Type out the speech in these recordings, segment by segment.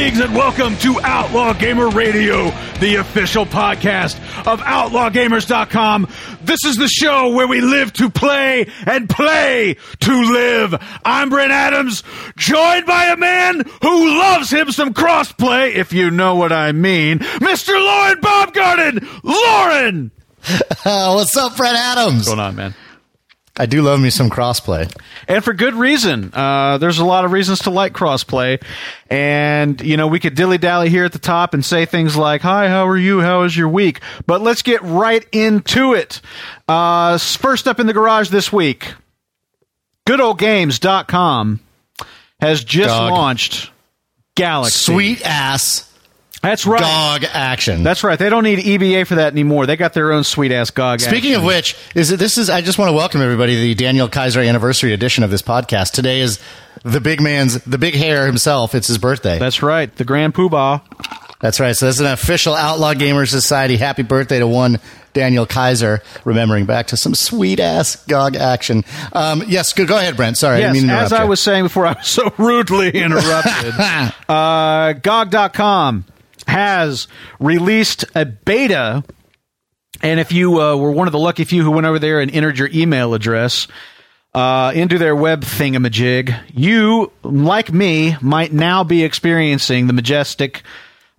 Greetings and welcome to Outlaw Gamer Radio, the official podcast of OutlawGamers.com. This is the show where we live to play and play to live. I'm Brent Adams, joined by a man who loves him some crossplay, if you know what I mean, Mr. Lauren Baumgarten. Lauren! What's up, Brent Adams? What's going on, man? I do love me some crossplay. and for good reason. Uh, there's a lot of reasons to like crossplay, and you know we could dilly dally here at the top and say things like "Hi, how are you? How is your week?" But let's get right into it. Uh, first up in the garage this week, GoodOldGames.com has just Dog. launched Galaxy. Sweet ass That's right. dog action. That's right. They don't need EBA for that anymore. They got their own sweet ass GOG. Speaking action. of which, is it, this is I just want to welcome everybody to the Daniel Kaiser anniversary edition of this podcast. Today is the big man's the big hair himself. It's his birthday. that's right. The Grand Poobah. That's right. So that's an official Outlaw Gamer Society. Happy birthday to one Daniel Kaiser. Remembering back to some sweet ass GOG action. Um, yes, go, go ahead, Brent. Sorry, I Yes, didn't mean as I you. was saying before, I was so rudely interrupted. uh, GOG.com has released a beta, and if you uh, were one of the lucky few who went over there and entered your email address uh, into their web thingamajig, you, like me, might now be experiencing the majestic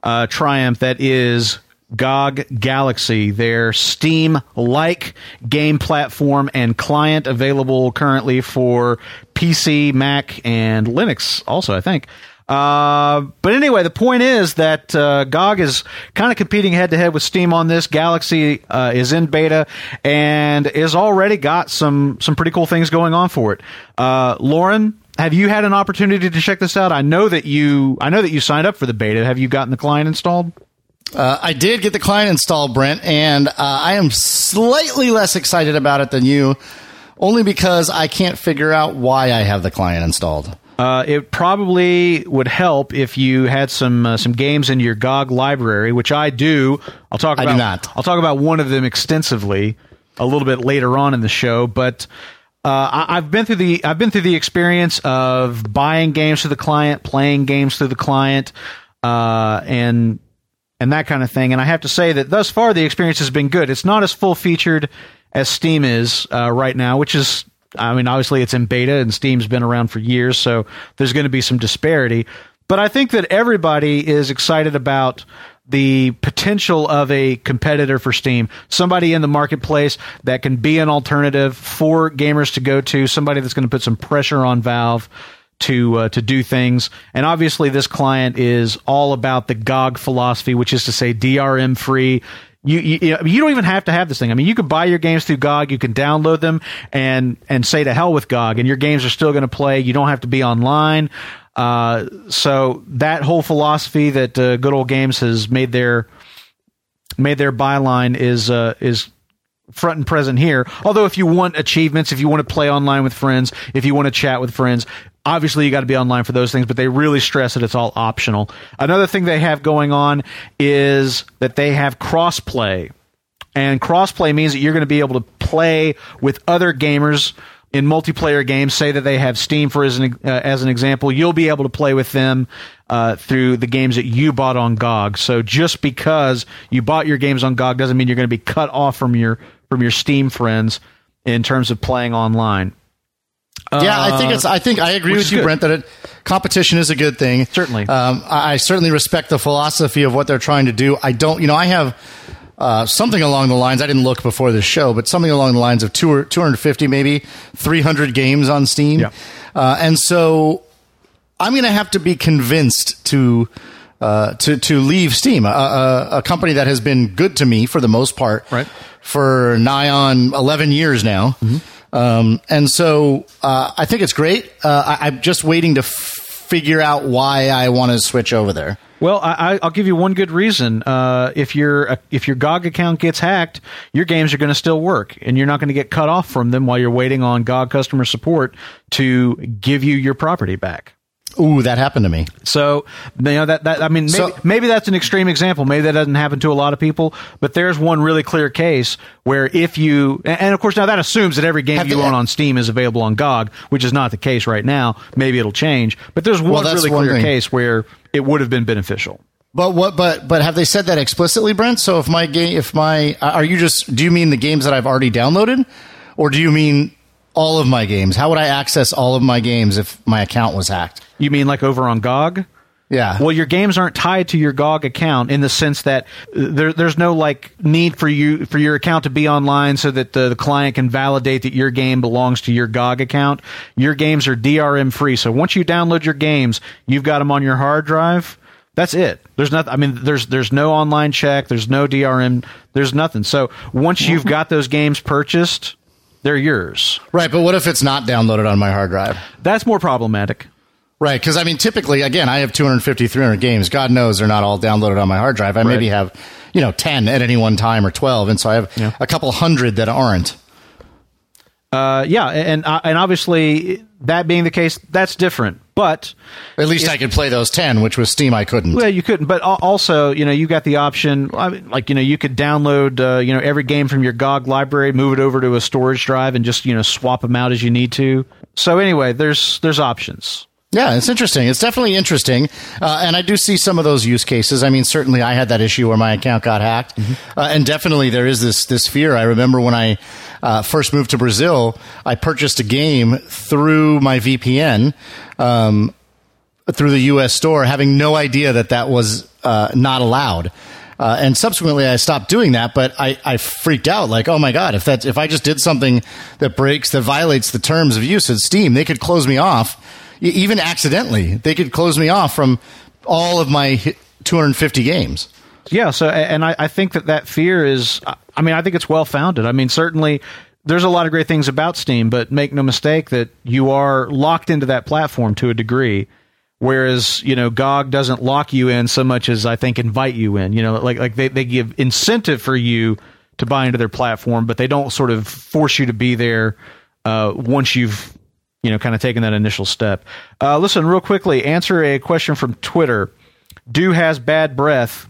uh, triumph that is GOG Galaxy, their Steam like game platform and client available currently for PC, Mac, and Linux, also, I think. Uh, but anyway, the point is that uh, GOG is kind of competing head to head with Steam on this. Galaxy uh, is in beta and is already got some some pretty cool things going on for it. Uh, Lauren, have you had an opportunity to check this out? I know that you I know that you signed up for the beta. Have you gotten the client installed? Uh, I did get the client installed, Brent, and uh, I am slightly less excited about it than you, only because I can't figure out why I have the client installed. Uh, it probably would help if you had some uh, some games in your GOG library, which I do. I'll talk I about do not. I'll talk about one of them extensively a little bit later on in the show, but uh, I, I've been through the I've been through the experience of buying games through the client, playing games through the client, uh, and and that kind of thing. And I have to say that thus far the experience has been good. It's not as full featured as Steam is uh, right now, which is, I mean, obviously it's in beta and Steam's been around for years, so there's going to be some disparity. But I think that everybody is excited about the potential of a competitor for Steam, somebody in the marketplace that can be an alternative for gamers to go to, somebody that's going to put some pressure on Valve to uh, to do things. And obviously, this client is all about the GOG philosophy, which is to say DRM free. You, you you don't even have to have this thing. I mean, you could buy your games through GOG. You can download them and and say to hell with GOG, and your games are still going to play. You don't have to be online. Uh, so that whole philosophy that uh, Good Old Games has made their made their byline is uh, is front and present here. Although, if you want achievements, if you want to play online with friends, if you want to chat with friends, obviously you got to be online for those things. But they really stress that it's all optional. Another thing they have going on is that they have crossplay, and crossplay means that you're going to be able to play with other gamers in multiplayer games. Say that they have Steam for as an uh, as an example, you'll be able to play with them uh, through the games that you bought on GOG. So just because you bought your games on GOG doesn't mean you're going to be cut off from your from your Steam friends in terms of playing online. Yeah, I think it's. I think I agree with you, good. Brent. That it, competition is a good thing. Certainly. um, I, I certainly respect the philosophy of what they're trying to do. I don't. You know, I have uh, something along the lines. I didn't look before this show, but something along the lines of two two hundred fifty, maybe three hundred games on Steam. Yeah. Uh, and so I'm going to have to be convinced to. Uh, to to leave Steam, a, a, a company that has been good to me for the most part, Right. for nigh on eleven years now, um, and so uh, I think it's great. Uh, I, I'm just waiting to f- figure out why I want to switch over there. Well, I, I- I'll give you one good reason. Uh, if your if your GOG account gets hacked, your games are going to still work, and you're not going to get cut off from them while you're waiting on GOG customer support to give you your property back. Ooh, that happened to me. So you know that, that I mean maybe, So- maybe that's an extreme example. Maybe that doesn't happen to a lot of people, but there's one really clear case where if you and of course now that assumes that every game you they- own on Steam is available on GOG, which is not the case right now. Maybe it'll change, but there's one that's really one clear thing. case where it would have been beneficial. But what? But but have they said that explicitly, Brent? So if my game, if my, are you just? Do you mean the games that I've already downloaded, or do you mean all of my games? How would I access all of my games if my account was hacked? You mean like over on GOG? Yeah. Well, your games aren't tied to your GOG account in the sense that there, there's no like need for you for your account to be online so that the, the client can validate that your game belongs to your GOG account. Your games are DRM free, so once you download your games, you've got them on your hard drive. That's it. There's nothing. I mean, there's there's no online check. There's no DRM. There's nothing. So once you've got those games purchased, they're yours. right. But what if it's not downloaded on my hard drive? That's more problematic. Right, because I mean, typically, again, I have 250, 300 games. God knows they're not all downloaded on my hard drive. I maybe have, you know, 10 at any one time or 12, and so I have a couple hundred that aren't. Uh, yeah, and uh, and obviously that being the case, that's different. But At least I could play those 10, which with Steam I couldn't. well, you couldn't. But also, you know, you got the option, I mean, like you know, you could download, uh, you know, every game from your GOG library, move it over to a storage drive, and just you know swap them out as you need to. So anyway, there's there's options. Yeah, it's interesting. It's definitely interesting, uh, and I do see some of those use cases. I mean, certainly I had that issue where my account got hacked, uh, and definitely there is this this fear. I remember when I uh, first moved to Brazil, I purchased a game through my VPN. Um, through the U.S. store, having no idea that that was uh, not allowed. Uh, and subsequently, I stopped doing that, but I, I freaked out. Like, oh my god, if that if I just did something that breaks that violates the terms of use at Steam, they could close me off, even accidentally. They could close me off from all of my 250 games. Yeah. So, and I, I think that that fear is, I mean, I think it's well founded. I mean, certainly there's a lot of great things about Steam, but make no mistake that you are locked into that platform to a degree. Whereas, you know, GOG doesn't lock you in so much as I think invite you in. You know, like like they, they give incentive for you to buy into their platform, but they don't sort of force you to be there uh, once you've you know kind of taking that initial step. Uh, listen, real quickly, answer a question from Twitter. Do has bad breath.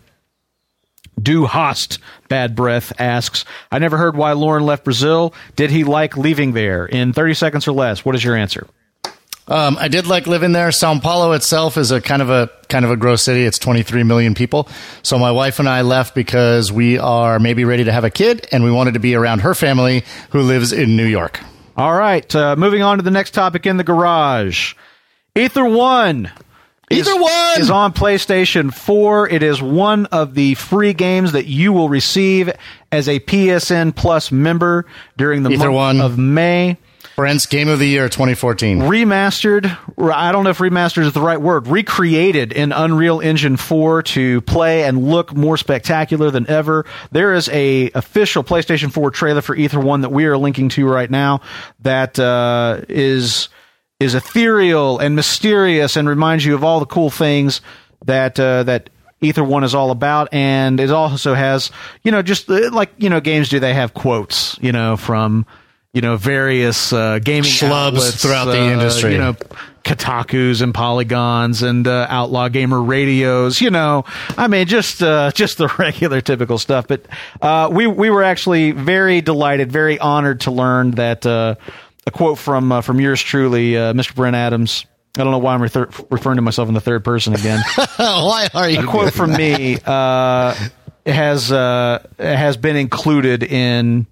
Do Host Bad Breath asks, I never heard why Lauren left Brazil. Did he like leaving there? In 30 seconds or less, what is your answer? Um, I did like living there. Sao Paulo itself is a kind of a kind of a gross city. It's 23 million people. So my wife and I left because we are maybe ready to have a kid, and we wanted to be around her family who lives in New York. All right, uh, moving on to the next topic in the garage. Ether One. is- Ether One! is on PlayStation 4. It is one of the free games that you will receive as a PSN Plus member during the Ether month One. of May. Brent's Game of the Year 2014. remastered i don't know if remastered is the right word recreated in unreal engine 4 to play and look more spectacular than ever there is a official playstation 4 trailer for ether 1 that we are linking to right now that uh, is is ethereal and mysterious and reminds you of all the cool things that uh, that Ether One is all about, and it also has, you know, just uh, like you know, games do they have quotes, you know, from you know various uh, gaming Schlubs outlets throughout the uh, industry. you know, Kotaku's and Polygons and uh, Outlaw Gamer radios. You know, I mean, just uh, just the regular typical stuff. But uh, we we were actually very delighted, very honored to learn that uh, a quote from uh, from yours truly, uh, Mr. Brent Adams. I don't know why I'm refer- referring to myself in the third person again. Why are you? a quote from me uh, has uh, has been included in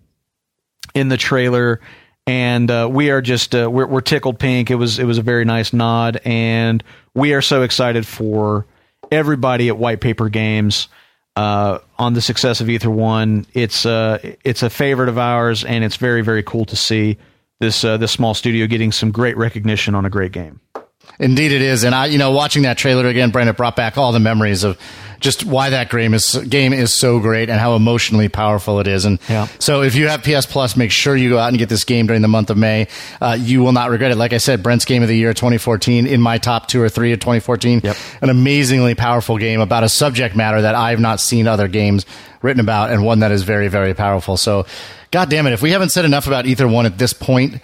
in the trailer, and uh, we are just uh, we're, we're tickled pink. It was it was a very nice nod, and we are so excited for everybody at White Paper Games. Uh, on the success of Ether One, it's uh, it's a favorite of ours, and it's very very cool to see this uh, this small studio getting some great recognition on a great game. Indeed, it is. And I, you know, watching that trailer again, it brought back all the memories of just why that game is game is so great and how emotionally powerful it is. And Yeah. so, if you have PS Plus, make sure you go out and get this game during the month of May. Uh, you will not regret it. Like I said, Brent's Game of the Year 2014 in my top two or three of 2014. Yep. An amazingly powerful game about a subject matter that I've not seen other games written about, and one that is very, very powerful. So, God damn it, if we haven't said enough about Ether One at this point,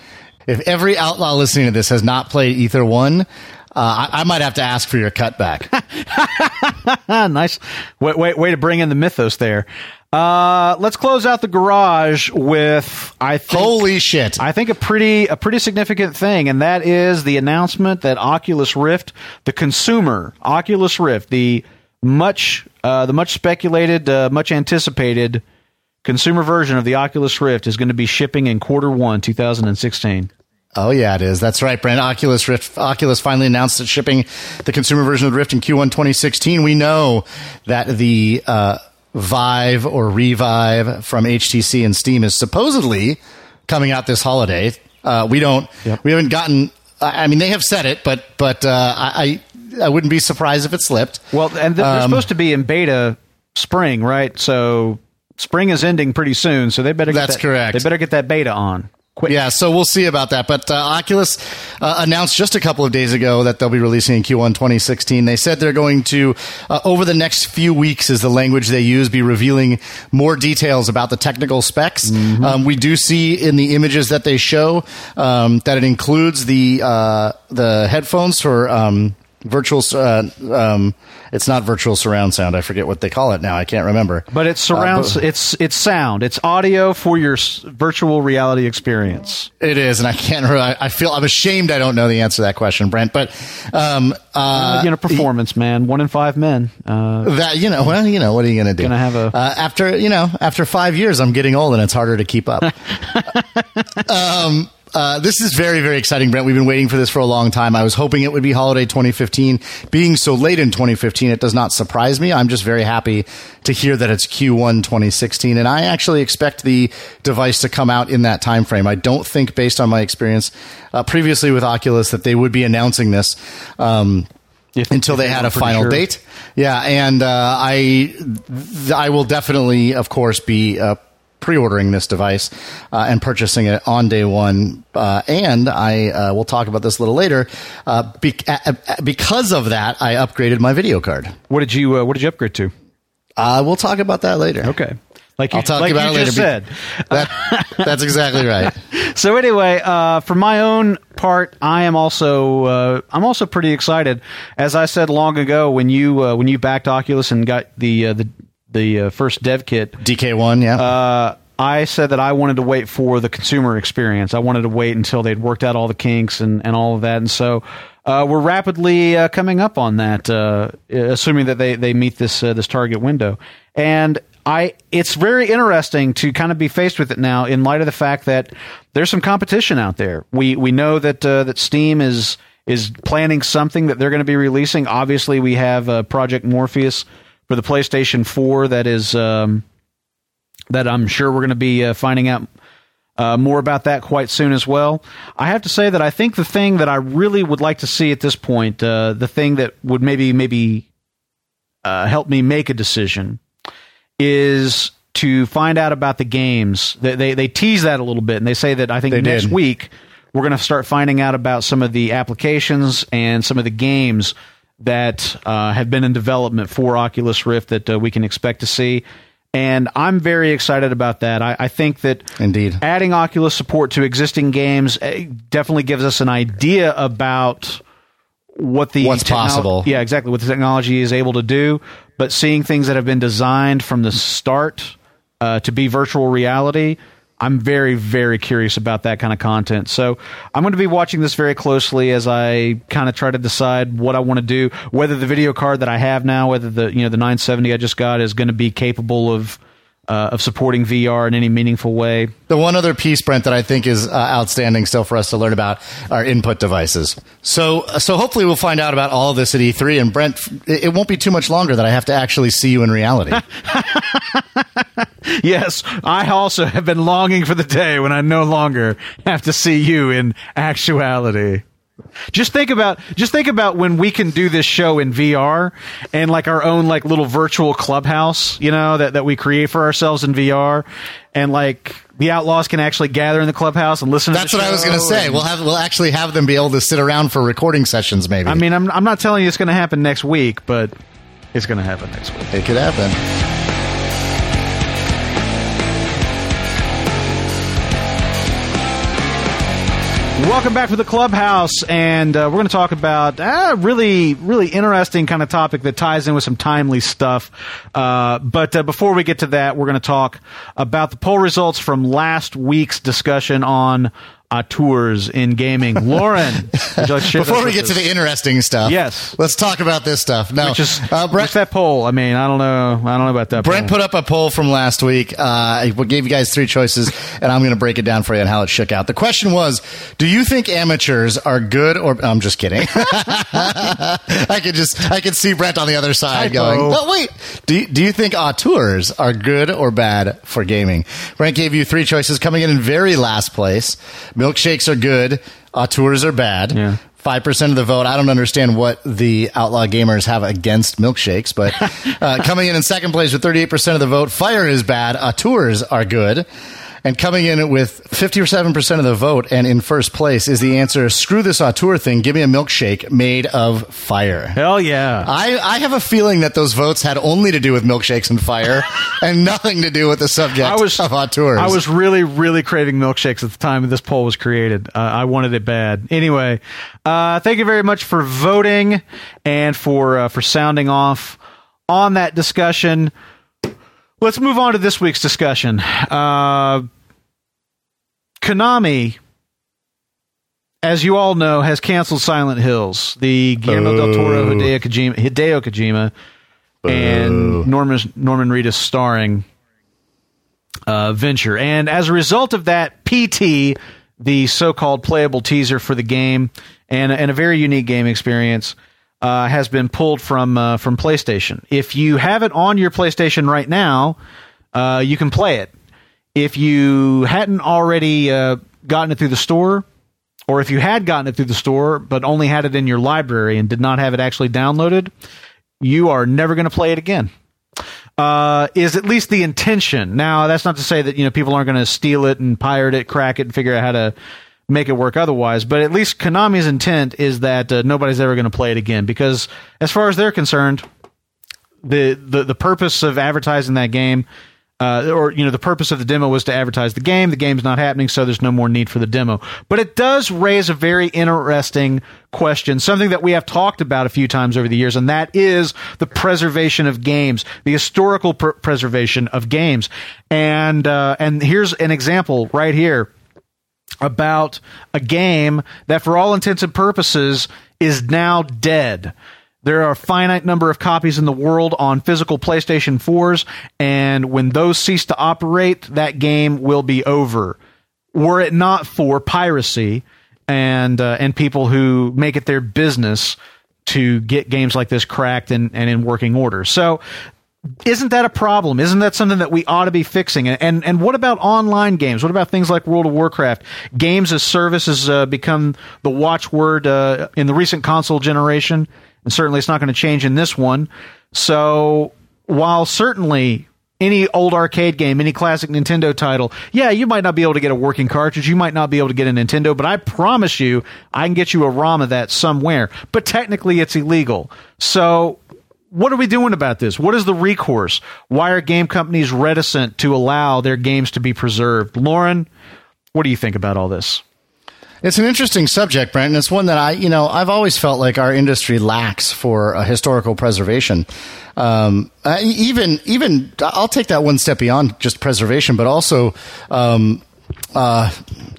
if every outlaw listening to this has not played Ether One, Uh, I, I might have to ask for your cutback. Nice. Wait, wait, way to bring in the mythos there. Uh, let's close out the garage with I think Holy shit! I think a pretty a pretty significant thing, and that is the announcement that Oculus Rift, the consumer Oculus Rift, the much uh, the much speculated, uh, much anticipated consumer version of the Oculus Rift is going to be shipping in quarter one, 2016. Oh yeah, it is. That's right, Brent. Oculus Rift. Oculus finally announced that shipping the consumer version of the Rift in Q1 2016. We know that the uh, Vive or Revive from HTC and Steam is supposedly coming out this holiday. Uh, we don't. Yep. We haven't gotten. I mean, they have said it, but but uh, I I wouldn't be surprised if it slipped. Well, and th- they're supposed to be in beta spring, right? So spring is ending pretty soon, so they better get That's that, correct. They better get that beta on quick. Yeah, so we'll see about that. But uh, Oculus uh, announced just a couple of days ago that they'll be releasing in Q1 2016. They said they're going to, uh, over the next few weeks, is the language they use, be revealing more details about the technical specs. Um, we do see in the images that they show um, that it includes the uh, the headphones for. Um, Virtual, uh, um, it's not virtual surround sound. I forget what they call it now. I can't remember. But it surrounds Uh, but- it's it's sound. It's audio for your s- virtual reality experience. It is, and I can't. I feel I'm ashamed. I don't know the answer to that question, Brent. But um, uh, you know, performance, man. One in five men. Uh, that you know, well, you know, what are you going to do? Gonna have a- uh, after you know after five years, I'm getting old, and it's harder to keep up. um. Uh, this is very, very exciting, Brent. We've been waiting for this for a long time. I was hoping it would be holiday 2015. Being so late in 2015, it does not surprise me. I'm just very happy to hear that it's Q1 2016, and I actually expect the device to come out in that time frame. I don't think, based on my experience uh, previously with Oculus, that they would be announcing this. Um, if- until if they they had a final sure. date. Yeah, and uh, I th- I will definitely, of course, be uh, pre-ordering this device uh, and purchasing it on day one. Uh, and I uh, will talk about this a little later. Uh, be- uh, because of that, I upgraded my video card. what did you uh, What did you upgrade to? Uh, we'll talk about that later. Okay, like you, I'll talk like about you it just later. said. That, that's exactly right. So anyway, uh, for my own part, I am also uh, I'm also pretty excited. As I said long ago, when you uh, when you backed Oculus and got the uh, the the uh, first dev kit, DK1, yeah. uh, I said that I wanted to wait for the consumer experience. I wanted to wait until they'd worked out all the kinks and, and all of that. And so uh, we're rapidly uh, coming up on that, uh, assuming that they, they meet this uh, this target window. And I it's very interesting to kind of be faced with it now in light of the fact that there's some competition out there. We we know that uh, that Steam is is planning something that they're going to be releasing. Obviously, we have uh, Project Morpheus for the PlayStation 4 that is. Um, that I'm sure we're going to be uh, finding out uh, more about that quite soon as well. I have to say that I think the thing that I really would like to see at this point, uh, the thing that would maybe maybe uh, help me make a decision, is to find out about the games. They they, they tease that a little bit, and they say that I think They next did. week we're going to start finding out about some of the applications and some of the games that uh, have been in development for Oculus Rift that uh, we can expect to see. And I'm very excited about that. I, I think that Indeed. adding Oculus support to existing games eh, definitely gives us an idea about what the What's possible. Yeah, exactly what the technology is able to do. But seeing things that have been designed from the start uh, to be virtual reality, I'm very, very curious about that kind of content. So I'm going to be watching this very closely as I kind of try to decide what I want to do. Whether the video card that I have now, whether the you know the 970 I just got is going to be capable of uh, of supporting VR in any meaningful way. The one other piece, Brent, that I think is uh, outstanding still for us to learn about are input devices. So, so hopefully we'll find out about all of this at E3. And Brent, it it won't be too much longer that I have to actually see you in reality. Yes, I also have been longing for the day when I no longer have to see you in actuality. Just think about just think about when we can do this show in VR and like our own like little virtual clubhouse, you know, that, that we create for ourselves in VR and like the outlaws can actually gather in the clubhouse and listen That's to the what I was going to say. and- We'll have we'll actually have them be able to sit around for recording sessions. Maybe I mean, I'm I'm not telling you it's going to happen next week, but it's going to happen next week. it could happen. Welcome back to the clubhouse, and uh, we're going to talk about a really, really interesting kind of topic that ties in with some timely stuff. Uh, but uh, before we get to that, we're going to talk about the poll results from last week's discussion on auteurs in gaming. Lauren, like Before we get to the interesting stuff, Yes. let's talk about this stuff. Which is, uh, Brent, that poll? I mean, I don't know. I don't know about that. Brent poll. put up a poll from last week. Uh, I gave you guys three choices, and I'm going to break it down for you and how it shook out. The question was, do you think amateurs are good or? I'm just kidding. I could just, I could see Brent on the other side Typo. going, But wait. Do you, do you think auteurs are good or bad for gaming?" Brent gave you three choices, coming in in very last place. Milkshakes are good. Auteurs are bad. Yeah. Five percent of the vote. I don't understand what the outlaw gamers have against milkshakes, but uh, coming in in second place with thirty-eight percent of the vote, fire is bad. Auteurs are good, and coming in with fifty-seven percent of the vote, and in first place is the answer: screw this auteur thing. Give me a milkshake made of fire. Hell yeah. I, I have a feeling that those votes had only to do with milkshakes and fire, and nothing to do with the subject I was of auteurs. I was really, really craving milkshakes at the time this poll was created. Uh, I wanted it bad. Anyway, uh, thank you very much for voting and for uh, for sounding off on that discussion. Let's move on to this week's discussion. Uh, Konami, as you all know, has canceled Silent Hills, the Guillermo del Toro. Hideo Kojima, Hideo Kojima and Norman Norman Reedus starring uh, venture. And as a result of that, PT, the so-called playable teaser for the game, and and a very unique game experience, uh, has been pulled from uh, from PlayStation. If you have it on your PlayStation right now, uh, you can play it. If you hadn't already uh, gotten it through the store, or if you had gotten it through the store but only had it in your library and did not have it actually downloaded, you are never going to play it again. Uh, is at least the intention. Now, that's not to say that you know people aren't going to steal it and pirate it, crack it, and figure out how to make it work otherwise. But at least Konami's intent is that uh, nobody's ever going to play it again because, as far as they're concerned, the the the purpose of advertising that game. Uh, or you know the purpose of the demo was to advertise the game. The game's not happening, so there's no more need for the demo. But it does raise a very interesting question, something that we have talked about a few times over the years, and that is the preservation of games, the historical pr- preservation of games. And uh, and here's an example right here about a game that, for all intents and purposes, is now dead. There are a finite number of copies in the world on physical PlayStation 4s, and when those cease to operate, that game will be over. Were it not for piracy and uh, and people who make it their business to get games like this cracked and, and in working order. So isn't that a problem? Isn't that something that we ought to be fixing? And and, and what about online games? What about things like World of Warcraft? Games as service has uh, become the watchword uh, in the recent console generation, and certainly it's not going to change in this one. So while certainly any old arcade game, any classic Nintendo title, yeah, you might not be able to get a working cartridge, you might not be able to get a Nintendo, but I promise you, I can get you a ROM of that somewhere. But technically, it's illegal. So what are we doing about this? What is the recourse? Why are game companies reticent to allow their games to be preserved? Lauren, what do you think about all this? It's an interesting subject, Brent, and it's one that I, you know, I've always felt like our industry lacks for historical preservation. Um, even, even, I'll take that one step beyond just preservation, but also, um, uh,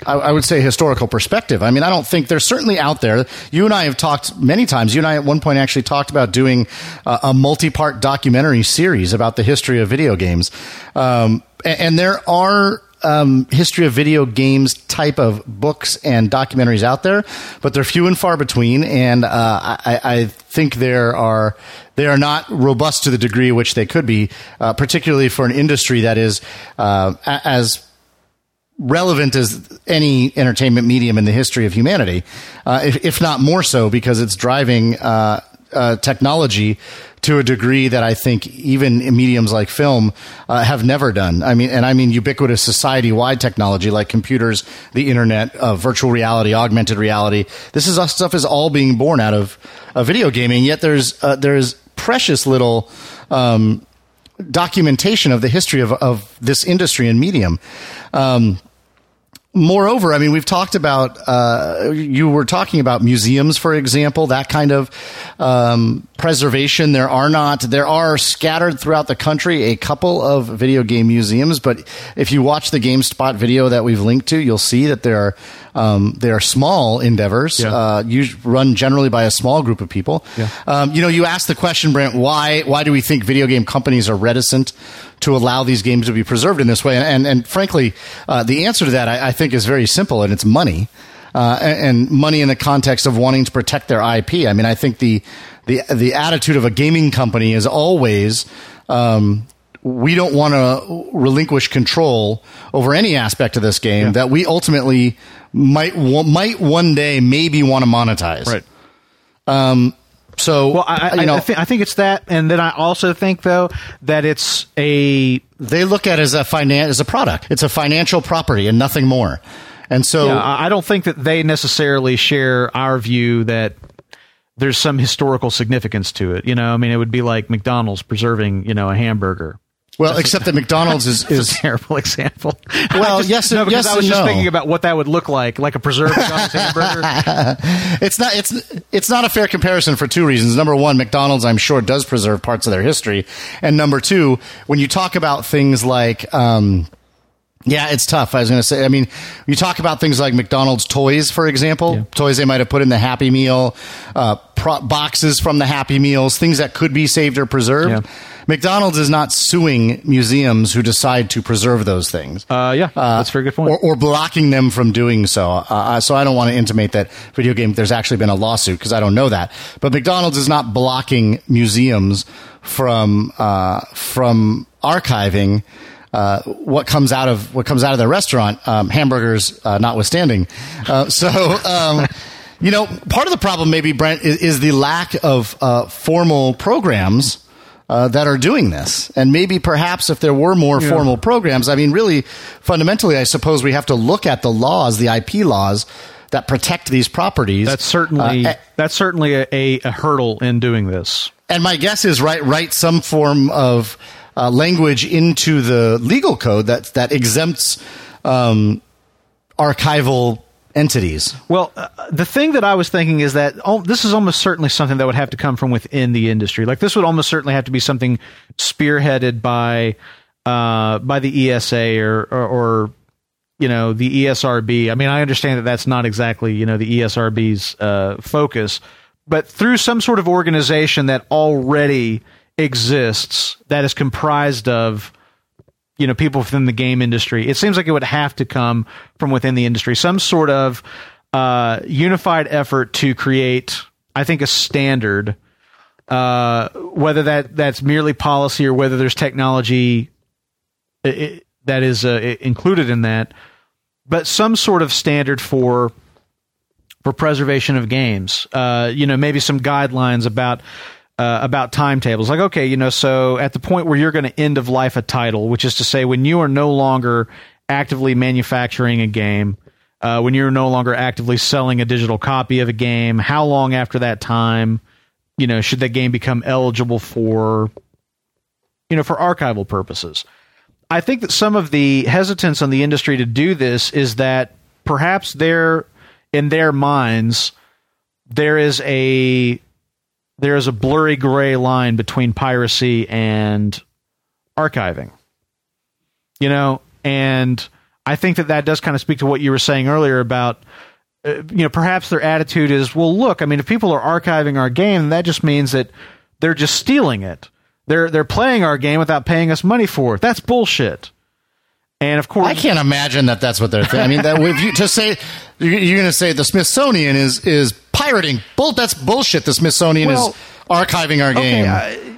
I, I would say historical perspective. I mean, I don't think they're certainly out there. You and I have talked many times. You and I at one point actually talked about doing uh, a multi-part documentary series about the history of video games, um, and, and there are um, history of video games type of books and documentaries out there, but they're few and far between. And uh, I, I think there are they are not robust to the degree which they could be, uh, particularly for an industry that is uh, as relevant as any entertainment medium in the history of humanity, uh, if, if not more so, because it's driving uh, uh, technology to a degree that I think even mediums like film uh, have never done. I mean, and I mean ubiquitous society-wide technology like computers, the internet, uh, virtual reality, augmented reality. This is stuff is all being born out of uh, video gaming. Yet there's uh, there's precious little. Um, documentation of the history of, of this industry and medium. Um, moreover, I mean, we've talked about, uh, you were talking about museums, for example, that kind of um, preservation. There are not, there are scattered throughout the country a couple of video game museums, but if you watch the GameSpot video that we've linked to, you'll see that there are, um, they are small endeavors, Yeah. uh, us- run generally by a small group of people. Yeah. Um, you know, you asked the question, Brent, why why do we think video game companies are reticent to allow these games to be preserved in this way? And and, and frankly, uh, the answer to that I, I think is very simple, and it's money. Uh, and, and money in the context of wanting to protect their IP. I mean, I think the the the attitude of a gaming company is always um, we don't want to relinquish control over any aspect of this game that we ultimately might might one day maybe want to monetize. Right. So Well, I, I, you know I, thi- I think it's that, and then I also think though that it's a they look at it as a finan- as a product. It's a financial property and nothing more. And so Yeah, I don't think that they necessarily share our view that there's some historical significance to it. You know, I mean, it would be like McDonald's preserving, you know, a hamburger. Well, except that McDonald's is is terrible example. Well, just, yes no, because yes I was just no. thinking about what that would look like, like a preserved hamburger. it's not it's it's not a fair comparison for two reasons. Number one, McDonald's I'm sure does preserve parts of their history, and number two, when you talk about things like. Um, yeah, it's tough. I was going to say. I mean, you talk about things like McDonald's toys, for example, toys they might have put in the Happy Meal, uh, boxes from the Happy Meals, things that could be saved or preserved. Yeah. McDonald's is not suing museums who decide to preserve those things. Uh, yeah, that's a very good point. Or, or blocking them from doing so. Uh, Uh, so I don't want to intimate that video game. There's actually been a lawsuit because I don't know that. But McDonald's is not blocking museums from uh, from archiving. Uh, what comes out of what comes out of their restaurant, um, hamburgers uh, notwithstanding. Uh, so, um, you know, part of the problem, maybe Brent, is, is the lack of uh, formal programs uh, that are doing this. And maybe perhaps if there were more formal programs, I mean, really, fundamentally, I suppose we have to look at the laws, the IP laws that protect these properties. that's certainly Uh, that's certainly a, a, a hurdle in doing this. and my guess is write write some form of uh, language into the legal code that that exempts um, archival entities. Well, uh, the thing that I was thinking is that this is almost certainly something that would have to come from within the industry. Like this would almost certainly have to be something spearheaded by uh, by the ESA or, or or you know the ESRB. I mean, I understand that that's not exactly you know the ESRB's uh, focus, but through some sort of organization that already exists that is comprised of you know people within the game industry it seems like it would have to come from within the industry some sort of uh, unified effort to create i think a standard uh, whether that that's merely policy or whether there's technology i- i- that is uh, included in that but some sort of standard for for preservation of games. Uh, you know, maybe some guidelines about uh, about timetables. Like, okay, you know, so at the point where you're going to end of life a title, which is to say, when you are no longer actively manufacturing a game, uh, when you're no longer actively selling a digital copy of a game, how long after that time, you know, should that game become eligible for, you know, for archival purposes? I think that some of the hesitance on the industry to do this is that perhaps they're in their minds there is a there is a blurry gray line between piracy and archiving. You know, and I think that that does kind of speak to what you were saying earlier about uh, you know perhaps their attitude is well look I mean if people are archiving our game that just means that they're just stealing it. They're they're playing our game without paying us money for it. That's bullshit. And of course I can't imagine that that's what they're thinking. I mean, that if you to say you're, you're going to say the Smithsonian is is pirating. Bull, that's bullshit. The Smithsonian Well, is archiving our game. I-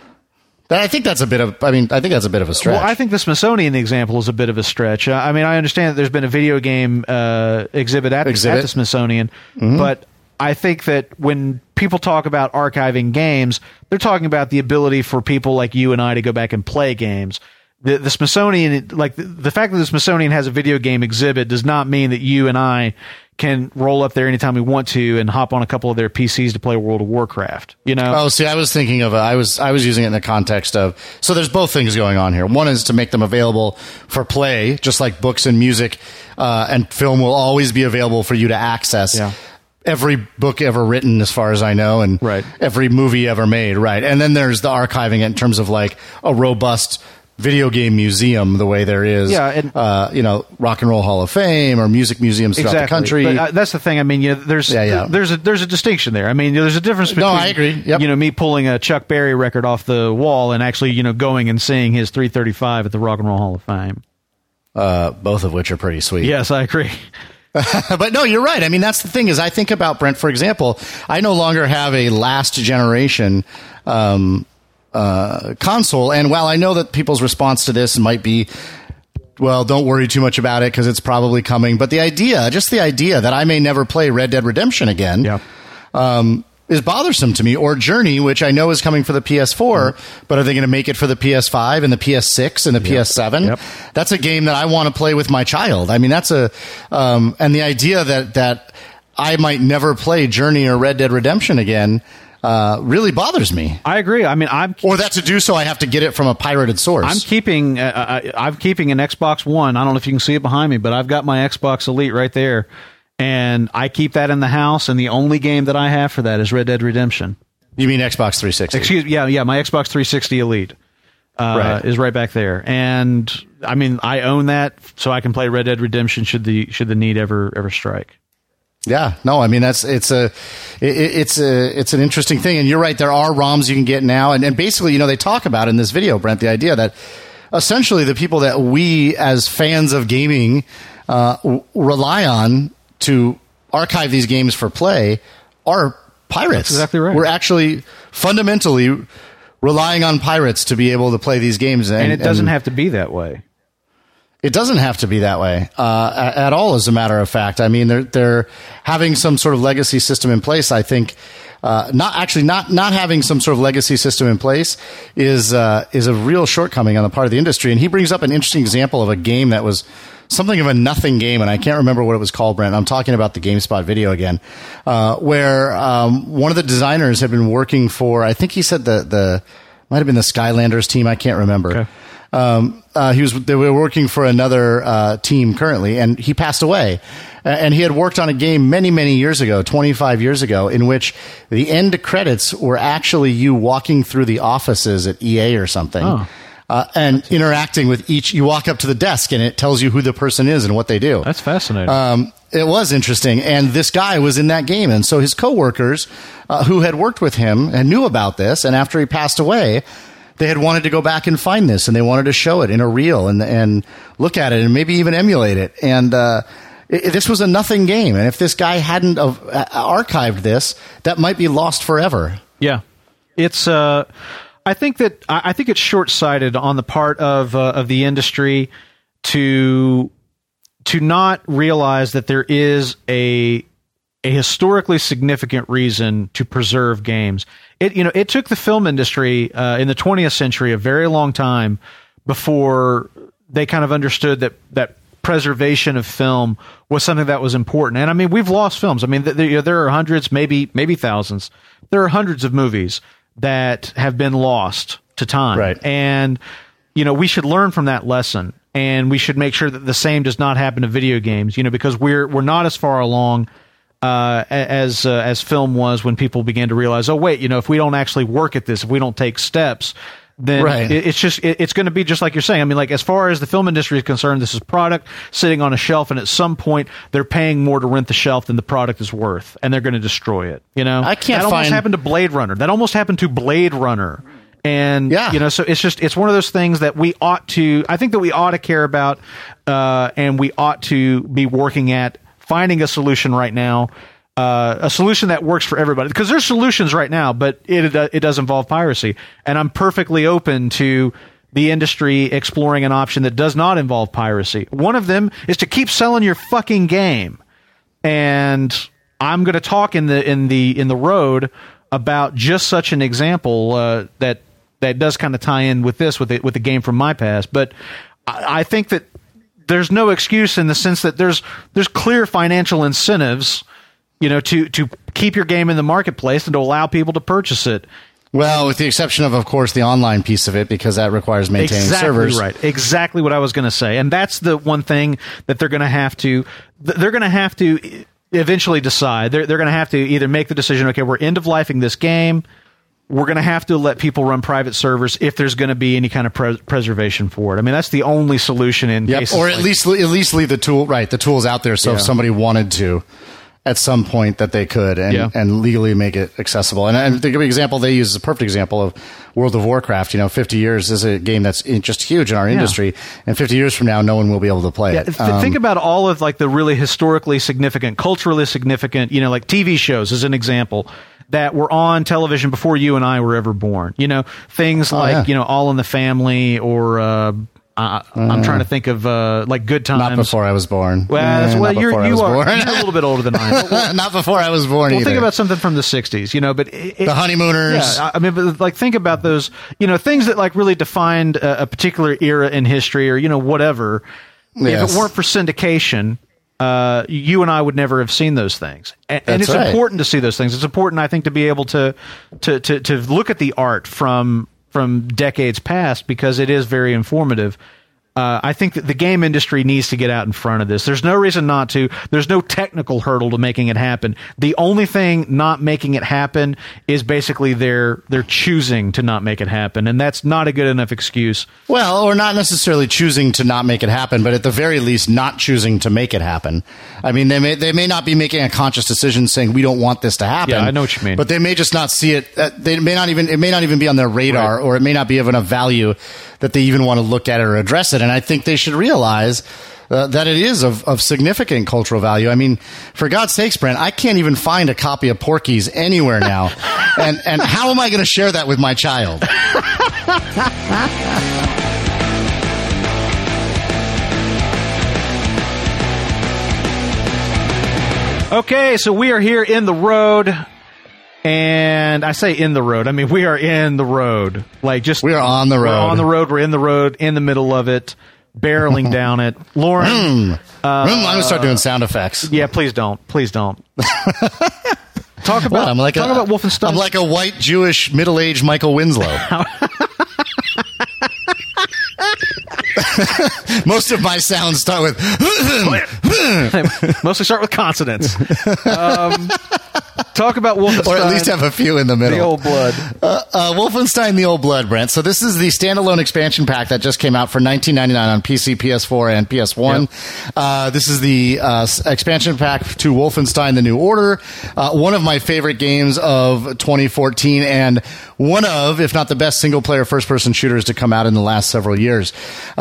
I think that's a bit of. I mean, I think that's a bit of a stretch. Well, I think the Smithsonian example is a bit of a stretch. Uh, I mean, I understand that there's been a video game uh, exhibit at, Exhibit. Mm-hmm. at the Smithsonian, but I think that when people talk about archiving games, they're talking about the ability for people like you and I to go back and play games. The, the Smithsonian, like the, the fact that the Smithsonian has a video game exhibit, does not mean that you and I can roll up there anytime we want to and hop on a couple of their PCs to play World of Warcraft. You know? Oh, see, I was thinking of, a, I was, I was using it in the context of, so there's both things going on here. One is to make them available for play, just like books and music, uh, and film will always be available for you to access. Yeah. Every book ever written, as far as I know, and Right. every movie ever made, right? And then there's the archiving it in terms of like a robust video game museum, the way there is, Yeah, and- uh, you know, Rock and Roll Hall of Fame or music museums throughout the country. But, uh, that's the thing. I mean, you know, there's Yeah, yeah. there's a there's a distinction there. I mean, there's a difference between No, I agree. Yep. you know me pulling a Chuck Berry record off the wall and actually you know going and seeing his 335 at the Rock and Roll Hall of Fame. uh, both of which are pretty sweet. Yes, I agree. but no, you're right. I mean, that's the thing is I think about Brent, for example, I no longer have a last generation, um, uh, console. And while I know that people's response to this might be, well, don't worry too much about it because it's probably coming. But the idea, just the idea that I may never play Red Dead Redemption again, Yeah. um, is bothersome to me. Or Journey, which I know is coming for the PS4, but are they going to make it for the PS5 and the PS6 and the PS7? Yep. That's a game that I want to play with my child. I mean, that's a, um, and the idea that that I might never play Journey or Red Dead Redemption again uh, really bothers me. I agree. I mean, I'm Or that to do so, I have to get it from a pirated source. I'm keeping uh, I, I'm keeping an Xbox One. I don't know if you can see it behind me, but I've got my Xbox Elite right there, and I keep that in the house. And the only game that I have for that is Red Dead Redemption. you mean Xbox 360? Excuse yeah, yeah. My Xbox 360 Elite uh, Right. is right back there, and I mean I own that, so I can play Red Dead Redemption should the should the need ever ever strike. Yeah, no, I mean that's it's a it, it's a it's an interesting thing, and you're right. There are ROMs you can get now, and, and basically, you know, they talk about in this video, Brent, the idea that essentially the people that we as fans of gaming uh, w- rely on to archive these games for play are pirates. exactly right. We're actually fundamentally relying on pirates to be able to play these games, and, And it doesn't have to be that way. It doesn't have to be that way uh, at all. As a matter of fact, I mean they're they're having some sort of legacy system in place. I think uh, not actually not not having some sort of legacy system in place is uh, is a real shortcoming on the part of the industry. And he brings up an interesting example of a game that was something of a nothing game, and I can't remember what it was called. Brent, I'm talking about the GameSpot video again, uh, where um, one of the designers had been working for. I think he said the the might have been the Skylanders team. I can't remember Okay. Um, uh, he was they were working for another uh, team currently, and he passed away. And he had worked on a game many, many years ago, 25 years ago, in which the end credits were actually you walking through the offices at EA or something. Oh. Uh, and interacting with each, you walk up to the desk and it tells you who the person is and what they do. That's fascinating. Um, it was interesting, and this guy was in that game, and so his coworkers, uh, who had worked with him and knew about this, and after he passed away, they had wanted to go back and find this, and they wanted to show it in a reel and and look at it, and maybe even emulate it. And uh, this was a nothing game, and if this guy hadn't uh, archived this, that might be lost forever. Yeah, it's. Uh, I think that I think it's short sighted on the part of uh, of the industry to to not realize that there is a a historically significant reason to preserve games. It you know it took the film industry uh, in the 20th century a very long time before they kind of understood that that preservation of film was something that was important. And I mean, we've lost films. I mean, th- there, there are hundreds, maybe maybe thousands. There are hundreds of movies that have been lost to time. Right. And you know, we should learn from that lesson and we should make sure that the same does not happen to video games, you know, because we're we're not as far along uh, as uh, as film was when people began to realize, oh wait, you know, if we don't actually work at this, if we don't take steps, then Right. it, it's just it, it's going to be just like you're saying. I mean, like as far as the film industry is concerned, this is product sitting on a shelf, and at some point they're paying more to rent the shelf than the product is worth, and they're going to destroy it. You know, I can't That almost happened to Blade Runner. That almost happened to Blade Runner. And Yeah. you know, so it's just it's one of those things that we ought to. I think that we ought to care about, uh, and we ought to be working at finding a solution right now. Uh, a solution that works for everybody because there's solutions right now, but it it does involve piracy, and I'm perfectly open to the industry exploring an option that does not involve piracy. One of them is to keep selling your fucking game and I'm going to talk in the in the in the road about just such an example uh, that that does kind of tie in with this with the, with the game from my past. But I, I think that there's no excuse in the sense that there's there's clear financial incentives, you know, to to keep your game in the marketplace and to allow people to purchase it. Well, with the exception of, of course, the online piece of it, because that requires maintaining exactly servers. right. Exactly what I was going to say, and that's the one thing that they're going to have to. They're going to have to eventually decide. They're they're going to have to either make the decision. Okay, we're end of lifing this game. We're going to have to let people run private servers if there's going to be any kind of pres- preservation for it. I mean, that's the only solution in Yep. Or at like- least at least leave the tool right. The tools out there, so if somebody wanted to, at some point that they could and, Yeah. and legally make it accessible. And, and the example they use is a perfect example of World of Warcraft. You know, 50 years is a game that's just huge in our industry, and 50 years from now, no one will be able to play Yeah, it. Um, think about all of like the really historically significant, culturally significant, you know, like TV shows as an example that were on television before you and I were ever born. You know, things like Oh, yeah. you know All in the Family or uh, I, I'm trying to think of uh, like Good Times. not before I was born. Well, that's- well, you're, you are born. you're a little bit older than I am. Well, not before I was born well, either. think about something from the '60s, you know. But it, it- the honeymooners. yeah, I mean, but like think about those, you know, things that like really defined a, a particular era in history, or you know, whatever. If it weren't for syndication, uh, you and I would never have seen those things. And, and it's right. important to see those things. It's important, I think, to be able to to to to look at the art from from decades past because it is very informative. Uh, I think that the game industry needs to get out in front of this. There's no reason not to. There's no technical hurdle to making it happen. The only thing not making it happen is basically they're they're choosing to not make it happen, and that's not a good enough excuse. Well, or not necessarily choosing to not make it happen, but at the very least, not choosing to make it happen. I mean, they may they may not be making a conscious decision saying we don't want this to happen. Yeah, I know what you mean. But they may just not see it. uh, They may not even it may not even be on their radar, Right. or it may not be of enough value that they even want to look at it or address it. And I think they should realize. Uh, that it is of, of significant cultural value. I mean, for God's sakes, Brent, I can't even find a copy of Porky's anywhere now. and and how am I going to share that with my child? Okay, so we are here in the road, and I say in the road. I mean we are in the road, like just We are on the We're road. on the road. We're in the road, in the middle of it, barreling down it. Lauren, Mm, I'm going to start doing sound effects. yeah, please don't, please don't. talk about? I'm like talk a, about Wolfenstein. I'm like a white Jewish middle-aged Michael Winslow. Most of my sounds start with. mostly start with consonants. Um, talk about Wolfenstein, or at least have a few in the middle. the old blood. Uh, uh, Wolfenstein: The Old Blood, Brent. So this is the standalone expansion pack that just came out for 19.99 on PC, PS4, and PS1. Uh, this is the uh, expansion pack to Wolfenstein: The New Order. Uh, one of my favorite games of 2014, and one of, if not the best single-player first-person shooters to come out in the last several years.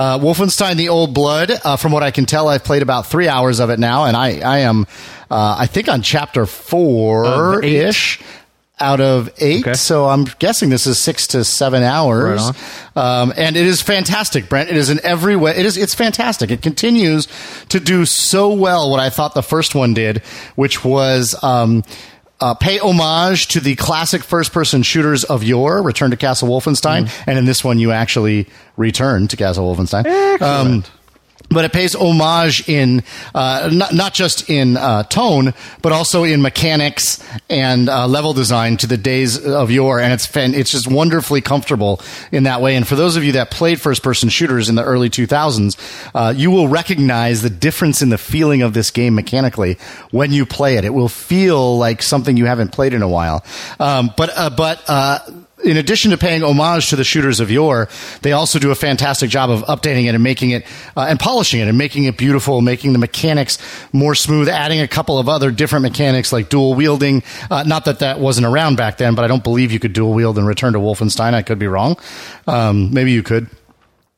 Uh, Wolfenstein: The Old Blood. Uh, from what I can tell, I've played about three hours of it now, and I, I am, uh, I think, on chapter four ish out of eight. Okay. So I'm guessing this is six to seven hours. Right Um, and it is fantastic, Brent. It is in every way. It is. It's fantastic. It continues to do so well what I thought the first one did, which was. Um, uh, pay homage to the classic first-person shooters of yore. Return to Castle Wolfenstein, Mm-hmm. and in this one, you actually return to Castle Wolfenstein. Um. But it pays homage in uh, not, not just in uh, tone, but also in mechanics and uh, level design to the days of yore, and it's fan- it's just wonderfully comfortable in that way. And for those of you that played first person shooters in the early 2000s, uh, you will recognize the difference in the feeling of this game mechanically when you play it. It will feel like something you haven't played in a while. Um, but uh, but uh, in addition to paying homage to the shooters of yore, they also do a fantastic job of updating it and making it uh, and polishing it and making it beautiful, making the mechanics more smooth, adding a couple of other different mechanics like dual wielding. Uh, not that that wasn't around back then, but I don't believe you could dual wield and return to Wolfenstein. I could be wrong. Um, maybe you could.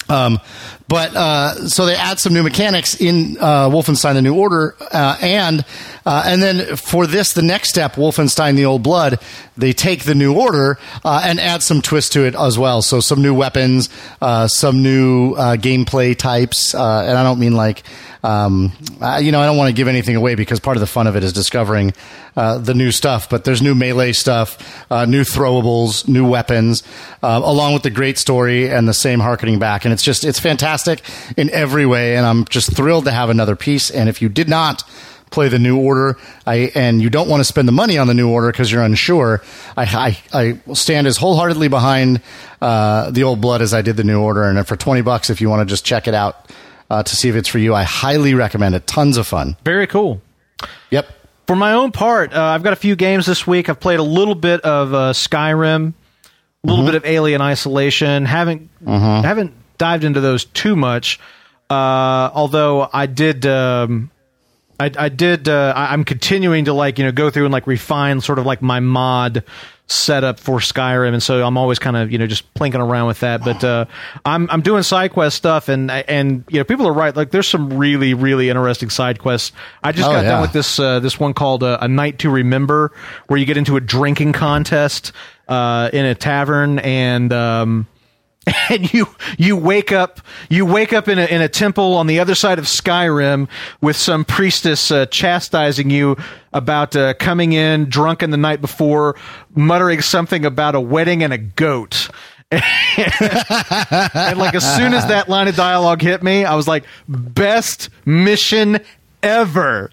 Um, but uh, so they add some new mechanics in uh, Wolfenstein: The New Order, uh, and uh, and then for this, the next step, Wolfenstein: The Old Blood, they take the New Order uh, and add some twist to it as well. So some new weapons, uh, some new uh, gameplay types, uh, and I don't mean like. Um, you know, I don't want to give anything away because part of the fun of it is discovering uh, the new stuff. But there's new melee stuff, uh, new throwables, new weapons, along with the great story and the same harkening back. And It's just it's fantastic in every way, and I'm just thrilled to have another piece. And if you did not play the new order, I and you don't want to spend the money on the new order because you're unsure, I, I I stand as wholeheartedly behind uh, the old blood as I did the new order. And for twenty bucks, if you want to just check it out uh, to see if it's for you, I highly recommend it. Tons of fun. Very cool. Yep. For my own part, uh, I've got a few games this week. I've played a little bit of uh, Skyrim, a little bit of Alien Isolation. Haven't haven't dived into those too much. Uh, although I did, um, I, I did. Uh, I, I'm continuing to like you know go through and like refine sort of like my mod setup for Skyrim, and so I'm always kind of you know just plinking around with that. But uh, I'm I'm doing side quest stuff, and and you know people are right. Like there's some really really interesting side quests. I just Oh, got yeah. done with this uh, this one called uh, a night to remember, where you get into a drinking contest uh, in a tavern, and um, and you you wake up you wake up in a in a temple on the other side of Skyrim with some priestess uh, chastising you about uh, coming in drunken the night before, muttering something about a wedding and a goat. and like as soon as that line of dialogue hit me, I was like, best mission ever.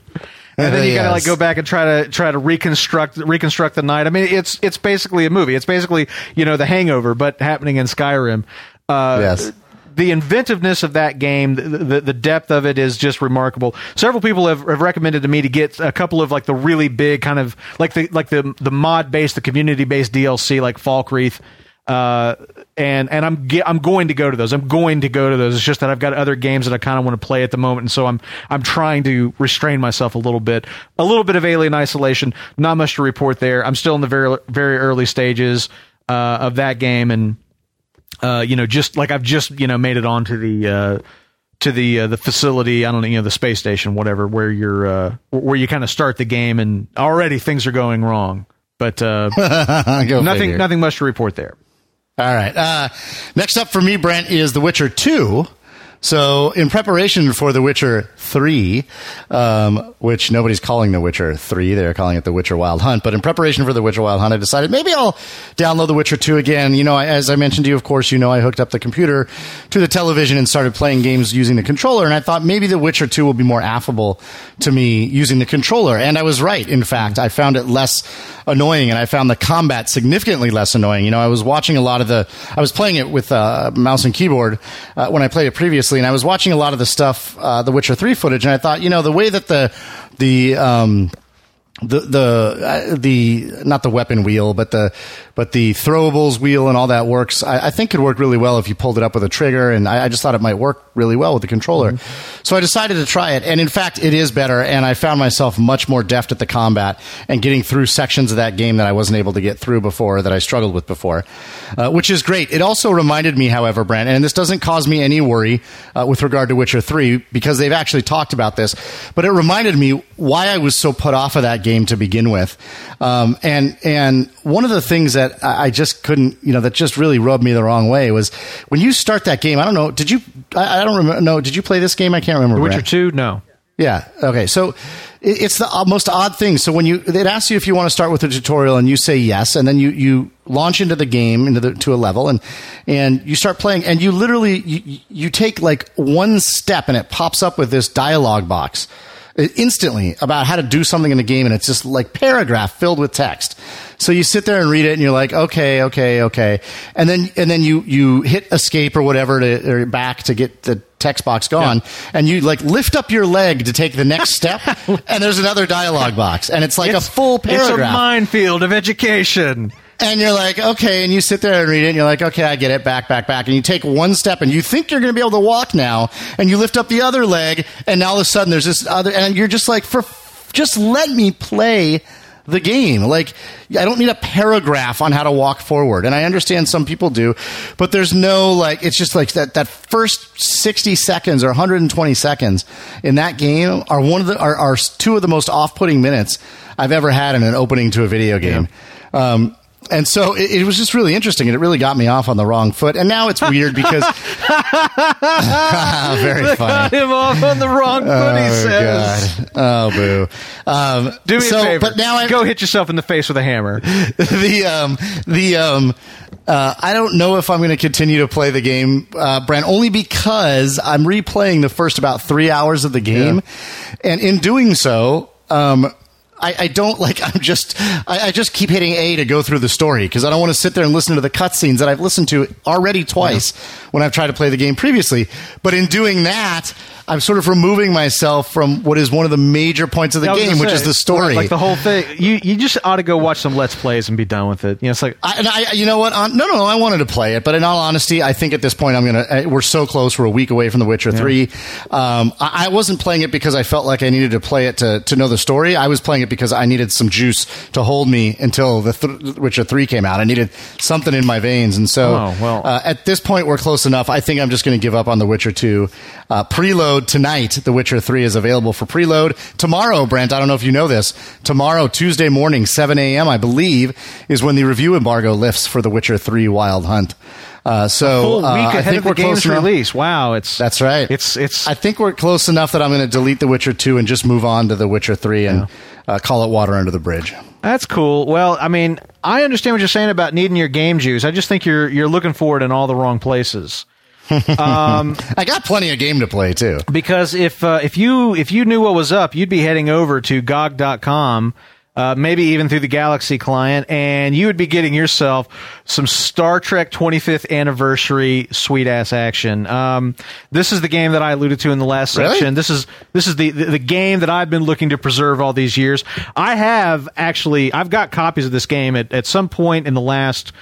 And then you gotta like go back and try to try to reconstruct reconstruct the night. I mean, it's it's basically a movie. It's basically you know The Hangover, but happening in Skyrim. Uh, Yes. The inventiveness of that game, the, the the depth of it is just remarkable. Several people have, have recommended to me to get a couple of like the really big kind of like the like the the mod based, the community based DLC like Falkreath. Uh, and and I'm ge- I'm going to go to those. I'm going to go to those. It's just that I've got other games that I kind of want to play at the moment, and so I'm I'm trying to restrain myself a little bit. A little bit of Alien Isolation. Not much to report there. I'm still in the very very early stages uh, of that game, and uh, you know, just like I've just you know made it onto the uh, to the uh, the facility. I don't know, you know, the space station, whatever, where you're uh, where you kind of start the game, and already things are going wrong. But uh, nothing figure. nothing much to report there. All right. Uh, next up for me, Brent, is The Witcher 2. So, in preparation for The Witcher 3, um, which nobody's calling The Witcher 3, they're calling it The Witcher Wild Hunt. But in preparation for The Witcher Wild Hunt, I decided maybe I'll download The Witcher 2 again. You know, as I mentioned to you, of course, you know, I hooked up the computer to the television and started playing games using the controller. And I thought maybe The Witcher 2 will be more affable to me using the controller. And I was right. In fact, I found it less annoying and I found the combat significantly less annoying. You know, I was watching a lot of the, I was playing it with uh, mouse and keyboard uh, when I played it previously, and I was watching a lot of the stuff, uh, the Witcher 3 footage, and I thought, you know, the way that the, the, um, the the uh, the not the weapon wheel, but the but the throwables wheel and all that works. I, I think could work really well if you pulled it up with a trigger, and I, I just thought it might work really well with the controller. So I decided to try it, and in fact, it is better. And I found myself much more deft at the combat and getting through sections of that game that I wasn't able to get through before, that I struggled with before, uh, which is great. It also reminded me, however, Brent, and this doesn't cause me any worry uh, with regard to Witcher Three because they've actually talked about this, but it reminded me why I was so put off of that game to begin with. Um, and and one of the things that I I just couldn't, you know, that just really rubbed me the wrong way was when you start that game. I don't know. Did you? I, I don't remember. No. Did you play this game? I can't remember. Witcher Brent. two, no. Yeah. Okay. So it- it's the most odd thing. So when you it asks you if you want to start with a tutorial and you say yes, and then you you launch into the game into the to a level and and you start playing and you literally you, you take like one step and it pops up with this dialogue box instantly about how to do something in the game and it's just like paragraph filled with text so you sit there and read it and you're like okay okay okay and then and then you you hit escape or whatever to or back to get the text box gone and you like lift up your leg to take the next step and there's another dialogue box and it's like a full paragraph. It's a minefield of education. And you're like, okay, and you sit there and read it, and you're like, okay, I get it, back, back, back, and you take one step, and you think you're going to be able to walk now, and you lift up the other leg, and now all of a sudden there's this other, and you're just like, for, just let me play the game. Like, I don't need a paragraph on how to walk forward, and I understand some people do, but there's no like, it's just like that that first 60 seconds or 120 seconds in that game are one of the are, are two of the most off-putting minutes I've ever had in an opening to a video game. Um, and so it, it, was just really interesting, and it really got me off on the wrong foot. And now it's weird because very funny. Got him off on the wrong foot. Oh, he says, God. "Oh, boo." Um, Do me so, a favor. But now I go hit yourself in the face with a hammer. the um, the um, uh, I don't know if I'm going to continue to play the game, uh, Brent, only because I'm replaying the first about three hours of the game, yeah. and in doing so. Um, I, I, don't like. I'm just. I, I, just keep hitting A to go through the story because I don't want to sit there and listen to the cutscenes that I've listened to already twice yeah. when I've tried to play the game previously. But in doing that, I'm sort of removing myself from what is one of the major points of the game, which is the story. Like the whole thing. You you just ought to go watch some let's plays and be done with it. You know, it's like I, and I, you know what? no, no, no. I wanted to play it, but in all honesty, I think at this point I'm gonna. Uh, we're so close. We're a week away from The Witcher yeah. Three. Um, I, I, wasn't playing it because I felt like I needed to play it to to know the story. I was playing it because I needed some juice to hold me until the th- Witcher Three came out. I needed something in my veins, and so oh, well. uh, at this point we're close enough. I think I'm just going to give up on The Witcher Two. Uh, preload tonight. The Witcher 3 is available for preload. Tomorrow, Brent, I don't know if you know this, tomorrow, Tuesday morning, 7 a.m., I believe, is when the review embargo lifts for The Witcher 3 Wild Hunt. Uh, so uh, week uh, ahead of the game's release. Wow, it's that's right. It's it's. I think we're close enough that I'm going to delete The Witcher two and just move on to The Witcher three and yeah. uh, call it water under the bridge. That's cool. Well, I mean, I understand what you're saying about needing your game juice. I just think you're you're looking for it in all the wrong places um, I got plenty of game to play too. Because if uh, if you if you knew what was up, you'd be heading over to GOG.com, uh, maybe even through the Galaxy client, and you would be getting yourself some Star Trek 25th anniversary sweet ass action. Um, this is the game that I alluded to in the last really? section. This is this is the, the the game that I've been looking to preserve all these years. I have actually I've got copies of this game at at some point in the last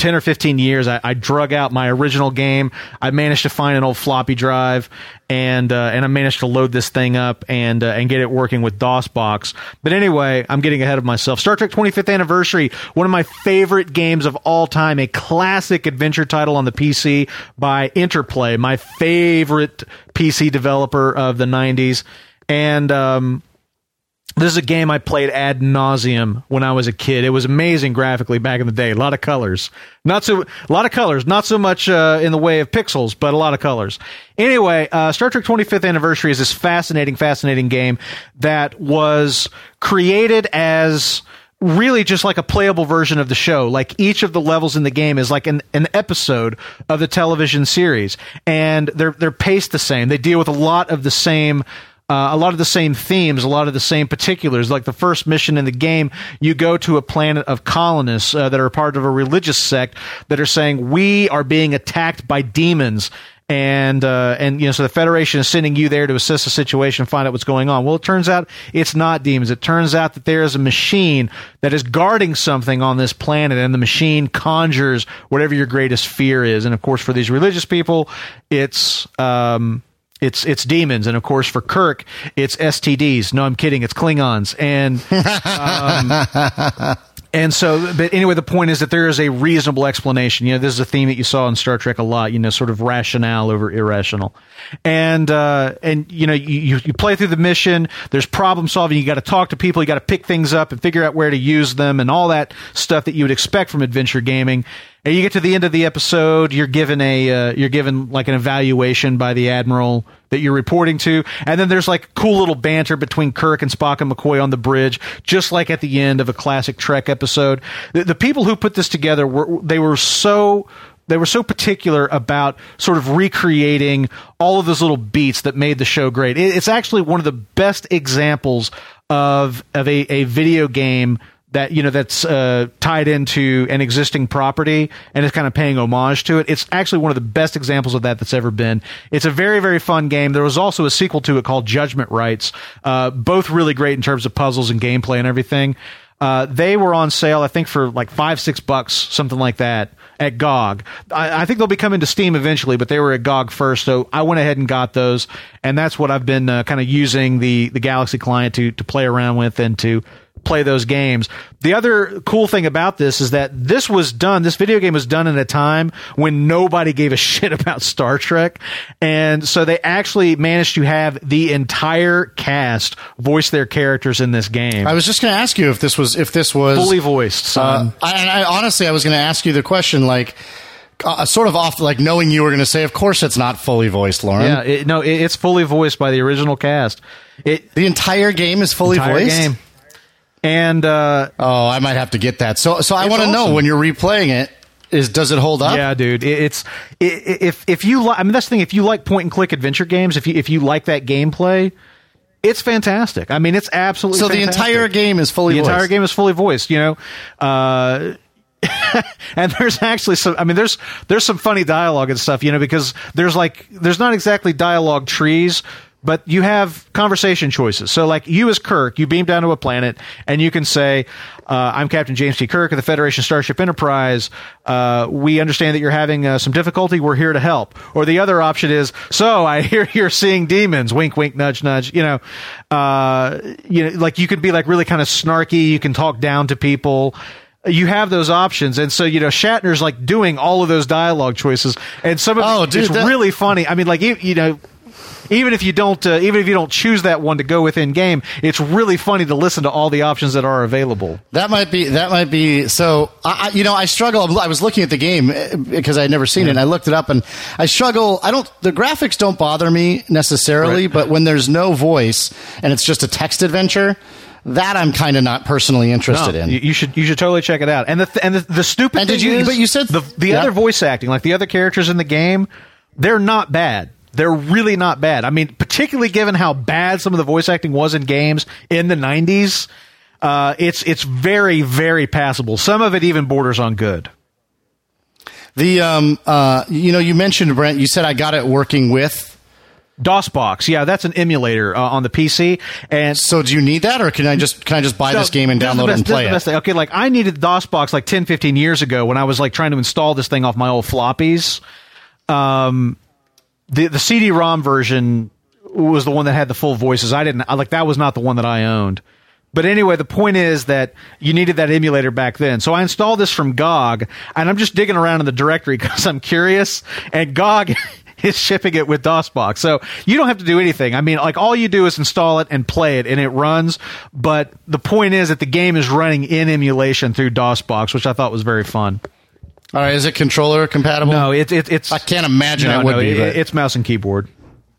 10 or 15 years, I, I, drug out my original game. I managed to find an old floppy drive and, uh, and I managed to load this thing up and, uh, and get it working with DOSBox. But anyway, I'm getting ahead of myself. Star Trek 25th Anniversary, one of my favorite games of all time, a classic adventure title on the PC by Interplay, my favorite PC developer of the 90s. And, um, this is a game I played ad nauseum when I was a kid. It was amazing graphically back in the day. A lot of colors, not so a lot of colors, not so much uh, in the way of pixels, but a lot of colors. Anyway, uh, Star Trek 25th Anniversary is this fascinating, fascinating game that was created as really just like a playable version of the show. Like each of the levels in the game is like an, an episode of the television series, and they're they're paced the same. They deal with a lot of the same uh, a lot of the same themes, a lot of the same particulars. Like the first mission in the game, you go to a planet of colonists uh, that are part of a religious sect that are saying we are being attacked by demons. And uh, and you know, so the Federation is sending you there to assess the situation, find out what's going on. Well, it turns out it's not demons. It turns out that there is a machine that is guarding something on this planet, and the machine conjures whatever your greatest fear is. And of course, for these religious people, it's um, it's it's demons, and of course for Kirk, it's STDs. No, I'm kidding. It's Klingons, and um, and so, but anyway, the point is that there is a reasonable explanation. You know, this is a theme that you saw in Star Trek a lot. You know, sort of rationale over irrational, and uh, and you know, you you play through the mission. There's problem solving. You got to talk to people. You got to pick things up and figure out where to use them, and all that stuff that you would expect from adventure gaming. And you get to the end of the episode, you're given a uh, you're given like an evaluation by the admiral that you're reporting to, and then there's like cool little banter between Kirk and Spock and McCoy on the bridge, just like at the end of a classic Trek episode. The, the people who put this together were they were so they were so particular about sort of recreating all of those little beats that made the show great. It's actually one of the best examples of of a, a video game that you know that's uh, tied into an existing property and it's kind of paying homage to it. It's actually one of the best examples of that that's ever been. It's a very very fun game. There was also a sequel to it called Judgment Rites. uh, both really great in terms of puzzles and gameplay and everything. Uh, they were on sale, I think, for like five six bucks, something like that at GOG. I, I, think they'll be coming to Steam eventually, but they were at GOG first, so I went ahead and got those, and that's what I've been uh, kind of using the the Galaxy client to to play around with and to play those games. The other cool thing about this is that this was done, this video game was done in a time when nobody gave a shit about Star Trek. And so they actually managed to have the entire cast voice their characters in this game. I was just going to ask you if this was if this was fully voiced. Uh, I, I honestly, I was going to ask you the question like. Uh, sort of off, like knowing you were going to say, of course it's not fully voiced, Lauren. yeah, it, no, it, it's fully voiced by the original cast. It The entire game is fully entire voiced. game. And uh, Oh, I might have to get that. So, so I want to know when you're replaying it, is does it hold up? Yeah, dude. It, it's i i if if you like, I mean, that's the thing. If you like point and click adventure games, if you if you like that gameplay, it's fantastic. I mean, it's absolutely So the entire game is fully the voiced. entire game is fully voiced. You know, uh, and there's actually some. I mean, there's there's some funny dialogue and stuff. You know, because there's like there's not exactly dialogue trees. But you have conversation choices. So, like you as Kirk, you beam down to a planet, and you can say, uh, "I'm Captain James T. Kirk of the Federation Starship Enterprise. Uh, we understand that you're having uh, some difficulty. We're here to help." Or the other option is, "So I hear you're seeing demons." Wink, wink, nudge, nudge. You know, uh, you know, like you could be like really kind of snarky. You can talk down to people you have those options and so you know shatner's like doing all of those dialogue choices and some of Oh, dude, it's that- really funny i mean like you, you know even if you don't uh, even if you don't choose that one to go with in game it's really funny to listen to all the options that are available That might be. That might be. So, I, you know, I struggle. I was looking at the game eh, because I had never seen it. and I looked it up, and I struggle. I don't. The graphics don't bother me necessarily, Right. but when there's no voice and it's just a text adventure, that I'm kind of not personally interested No, in. you, should you should totally check it out and the th- and the, the stupid And did thing you- is, but you said- the the Yeah. other voice acting like the other characters in the game they're not bad they're really not bad i mean particularly given how bad some of the voice acting was in games in the 90s uh, it's it's very very passable some of it even borders on good The um uh you know you mentioned Brent. You said I got it working with. DOSBox, yeah, that's an emulator uh, on the PC, and So do you need that, or can I just can I just buy So, this game and download it best- and play it? thing. Okay, like I needed DOSBox like 10, 15 years ago when I was like trying to install this thing off my old floppies. Um, the the CD-ROM version was the one that had the full voices. I didn't I, like that was not the one that I owned. But anyway, the point is that you needed that emulator back then. So I installed this from GOG, and I'm just digging around in the directory because I'm curious. And GOG is shipping it with DOSBox, so you don't have to do anything. I mean, like all you do is install it and play it, and it runs. But the point is that the game is running in emulation through DOSBox, which I thought was very fun. All right, is it controller compatible? No, it, it, it's I can't imagine no, it would no, be. it- it's mouse and keyboard.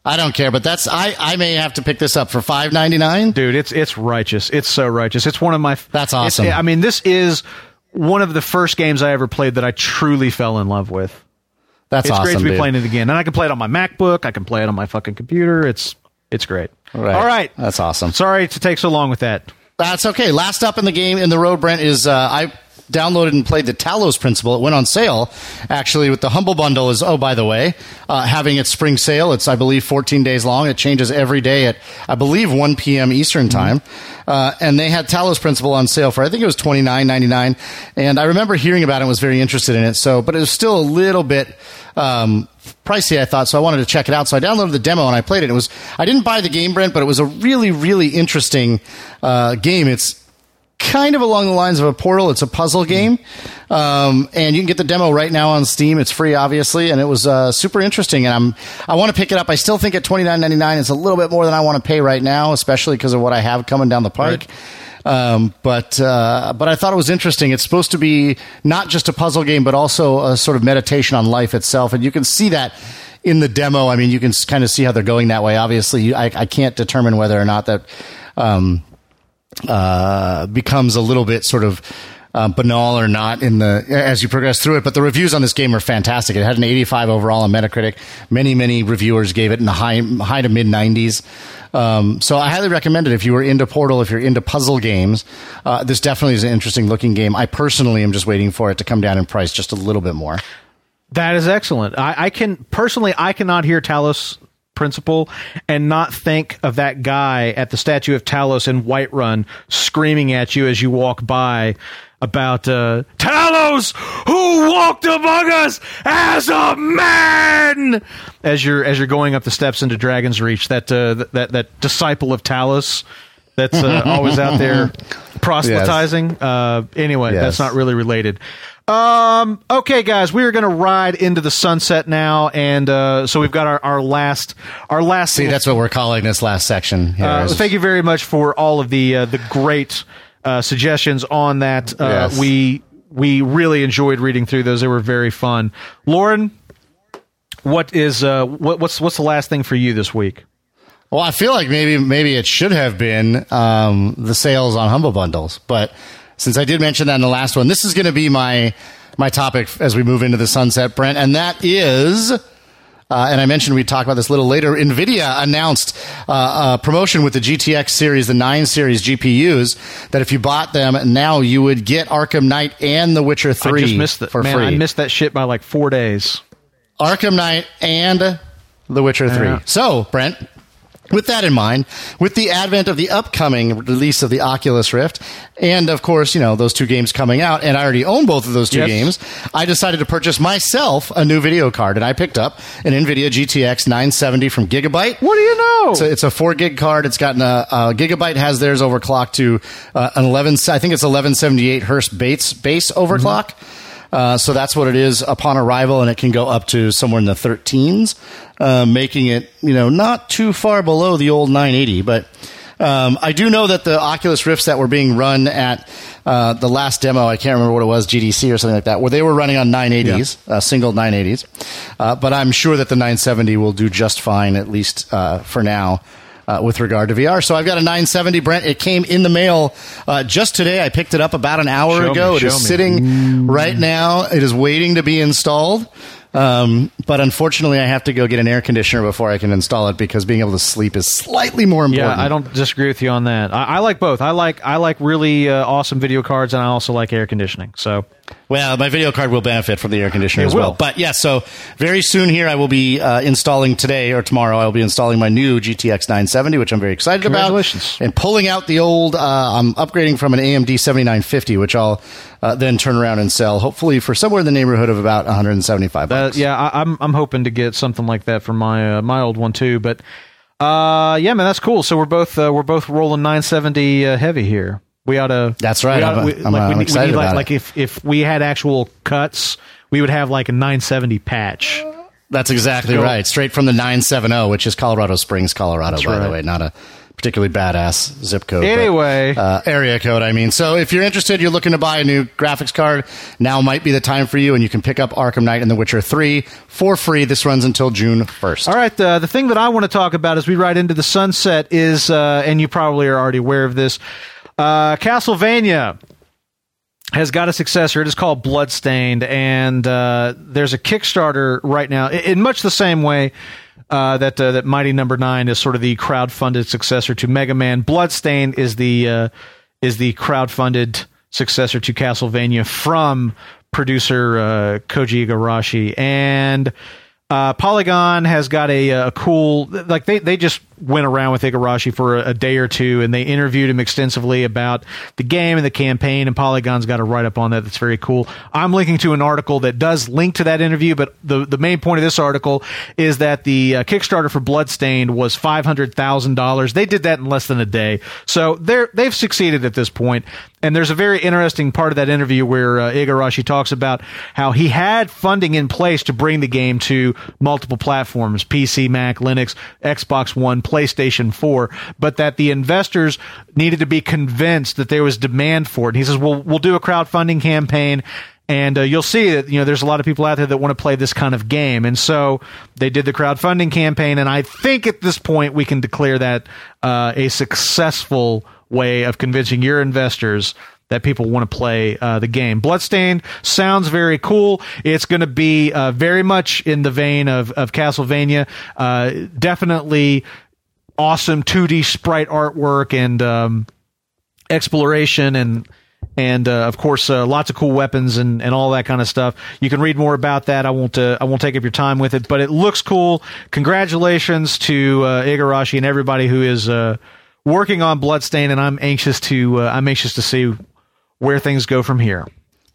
I don't care, but that's I. I may have to pick this up for five ninety nine. dude it's it's righteous it's so righteous it's one of my That's awesome. i mean this is one of the first games i ever played that i truly fell in love with That's it's awesome. great to be dude. playing it again and i can play it on my macbook i can play it on my fucking computer it's it's great Right. all right That's awesome. sorry to take so long with that That's okay. Last up in the game in the road, Brent is uh, I downloaded and played the Talos Principle. It went on sale actually with the Humble Bundle. Is oh by the way, uh, having its spring sale. It's I believe 14 days long. It changes every day at I believe 1 p.m. Eastern time. Uh, and they had Talos Principle on sale for I think it was 29.99. And I remember hearing about it. and Was very interested in it. So, but it was still a little bit. Um, pricey I thought so I wanted to check it out so I downloaded the demo and I played it it was I didn't buy the game Brent but it was a really really interesting uh, game it's kind of along the lines of a portal. It's a puzzle game. Um, and you can get the demo right now on Steam. It's free obviously and it was uh, super interesting. And I'm I want to pick it up. I still think at twenty nine ninety nine it's a little bit more than I want to pay right now especially because of what I have coming down the pike. Um, but uh, but I thought it was interesting. It's supposed to be not just a puzzle game, but also a sort of meditation on life itself, and you can see that in the demo. I mean, you can kind of see how they're going that way. Obviously, I, I can't determine whether or not that um, uh, becomes a little bit sort of. Uh, banal or not in the as you progress through it, but the reviews on this game are fantastic. It had an 85 overall on Metacritic. Many many reviewers gave it in the high high to mid 90s. Um, so I highly recommend it if you were into Portal, if you're into puzzle games. Uh, this definitely is an interesting looking game. I personally am just waiting for it to come down in price just a little bit more. that is excellent i, I can personally i cannot hear talos principle and not think of that guy at the statue of talos in whiterun screaming at you as you walk by about uh, Talos, who walked among us as a man, as you're as you're going up the steps into Dragon's Reach. That uh, that that disciple of Talos, that's uh, always out there proselytizing. Uh, anyway, Yes. that's not really related. Um, okay, guys, we are going to ride into the sunset now, and uh, so we've got our, our last our last. See, that's what we're calling this last section. Here uh, thank you very much for all of the uh, the great uh, suggestions on that. Uh, Yes. We we really enjoyed reading through those; they were very fun. Lauren, what is uh, what, what's what's the last thing for you this week? Well, I feel like maybe maybe it should have been um, the sales on Humble Bundles, but since I did mention that in the last one, this is going to be my my topic as we move into the sunset, Brent, and that is. Uh, and I mentioned we'd talk about this a little later. NVIDIA announced uh, a promotion with the GTX series, the 9 series GPUs, that if you bought them now, you would get Arkham Knight and The Witcher 3 I just missed that. for Man, free. I missed that shit by like four days. Arkham Knight and The Witcher 3. Yeah. So, Brent, with that in mind, with the advent of the upcoming release of the Oculus Rift, and of course, you know, those two games coming out, and I already own both of those two Yes. games, I decided to purchase myself a new video card, and I picked up an NVIDIA GTX 970 from Gigabyte. What do you know? It's a, it's a four gig card. It's gotten a, a gigabyte has theirs overclocked to uh, an eleven. I think it's eleven seventy eight hertz base base overclock. Uh, so that's what it is upon arrival, and it can go up to somewhere in the 13s, uh, making it you know not too far below the old 980. But um, I do know that the Oculus Rifts that were being run at uh, the last demo, I can't remember what it was, GDC or something like that, where they were running on 980s, uh, single 980s. Uh, but I'm sure that the 970 will do just fine, at least uh, for now. Uh, with regard to VR, so I've got a 970 Brent. It came in the mail uh, just today. I picked it up about an hour Show ago. It show is me. sitting right now. It is waiting to be installed. Um, but unfortunately, I have to go get an air conditioner before I can install it because being able to sleep is slightly more important. yeah, I don't disagree with you on that. I, I like both. I like I like really uh, awesome video cards, and I also like air conditioning. So Well, my video card will benefit from the air conditioner It as well. But yeah, so very soon here, I will be uh, installing today or tomorrow. I will be installing my new GTX 970, which I'm very excited Congratulations. about, and pulling out the old. Uh, I'm upgrading from an AMD 7950, which I'll uh, then turn around and sell, hopefully for somewhere in the neighborhood of about 175 Uh, bucks. yeah, I, I'm I'm hoping to get something like that for my uh, my old one too. But uh, yeah, man, that's cool. So we're both uh, we're both rolling 970 uh, heavy here. We ought to. That's right. I'm- we- I'm, like, uh, we I'm we excited need, like, about it. like if if we had actual cuts, we would have like a 970 patch. That's exactly right. Straight from the 970, which is Colorado Springs, Colorado, by the way, not a particularly badass zip code. but, Anyway. uh, area code, I mean. So if you're interested, you're looking to buy a new graphics card, now might be the time for you, and you can pick up Arkham Knight and The Witcher 3 for free. This runs until June 1st. All right, uh, the thing that I want to talk about as we ride into the sunset is, uh, and you probably are already aware of this, uh, Castlevania has got a successor. It is called Bloodstained, and uh, there's a Kickstarter right now in much the same way. Uh, that uh, that Mighty Number Nine is sort of the crowd-funded successor to Mega Man. Bloodstain is the uh, is the crowd-funded successor to Castlevania from producer uh, Koji Igarashi, and uh, Polygon has got a, a cool like they they just went around with Igarashi for a, a day or two and they interviewed him extensively about the game and the campaign and Polygon's got a write up on that that's very cool. I'm linking to an article that does link to that interview, but the the main point of this article is that the uh, Kickstarter for Bloodstained was five hundred thousand dollars. They did that in less than a day, so they're they've succeeded at this point. And there's a very interesting part of that interview where uh, Igarashi talks about how he had funding in place to bring the game to multiple platforms PC, Mac, Linux, Xbox One, PlayStation 4, but that the investors needed to be convinced that there was demand for it. And he says, "Well, we'll do a crowdfunding campaign." And uh, you'll see that you know there's a lot of people out there that want to play this kind of game, and so they did the crowdfunding campaign. And I think at this point we can declare that uh, a successful way of convincing your investors that people want to play uh, the game. Bloodstained sounds very cool. It's going to be uh, very much in the vein of, of Castlevania. Uh, definitely awesome 2D sprite artwork and um, exploration and and uh, of course uh, lots of cool weapons and, and all that kind of stuff. You can read more about that. I won't uh, I won't take up your time with it, but it looks cool. Congratulations to uh, Igarashi and everybody who is uh, working on Bloodstain, and I'm anxious to uh, I'm anxious to see where things go from here.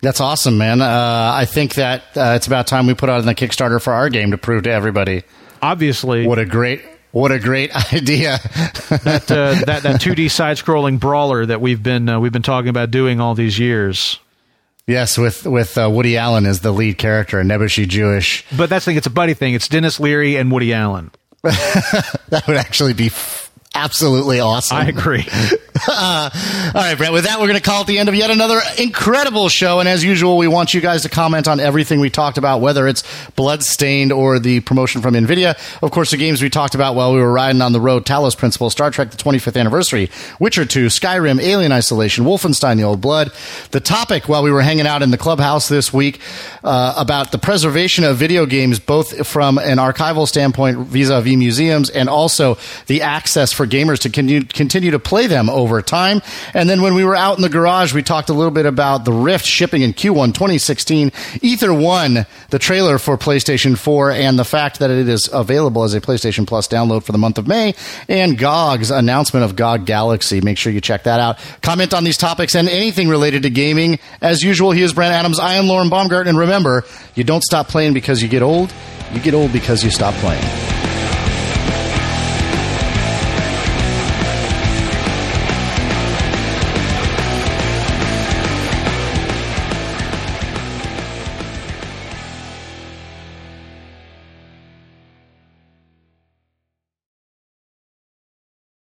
That's awesome, man. Uh, I think that uh, it's about time we put out on the Kickstarter for our game to prove to everybody Obviously, what a great What a great idea! that uh, that that 2D side-scrolling brawler that we've been uh, we've been talking about doing all these years. Yes, with with uh, Woody Allen as the lead character and Nebuchadnezzar Jewish. But that's the thing; it's a buddy thing. It's Denis Leary and Woody Allen. that would actually be absolutely awesome. I agree. uh, all right, Brent. With that, we're going to call it the end of yet another incredible show. And as usual, we want you guys to comment on everything we talked about, whether it's Bloodstained or the promotion from NVIDIA. Of course, the games we talked about while we were riding on the road Talos Principle, Star Trek the 25th Anniversary, Witcher 2, Skyrim, Alien Isolation, Wolfenstein the Old Blood. The topic while we were hanging out in the clubhouse this week uh, about the preservation of video games, both from an archival standpoint vis a vis museums and also the access for gamers to continue, continue to play them over time. And then when we were out in the garage, we talked a little bit about the Rift shipping in Q1 2016, Ether 1, the trailer for PlayStation 4, and the fact that it is available as a PlayStation Plus download for the month of May, and GOG's announcement of GOG Galaxy. Make sure you check that out. Comment on these topics and anything related to gaming. As usual, he is Brent Adams. I am Lauren Baumgart. And remember, you don't stop playing because you get old. You get old because you stop playing.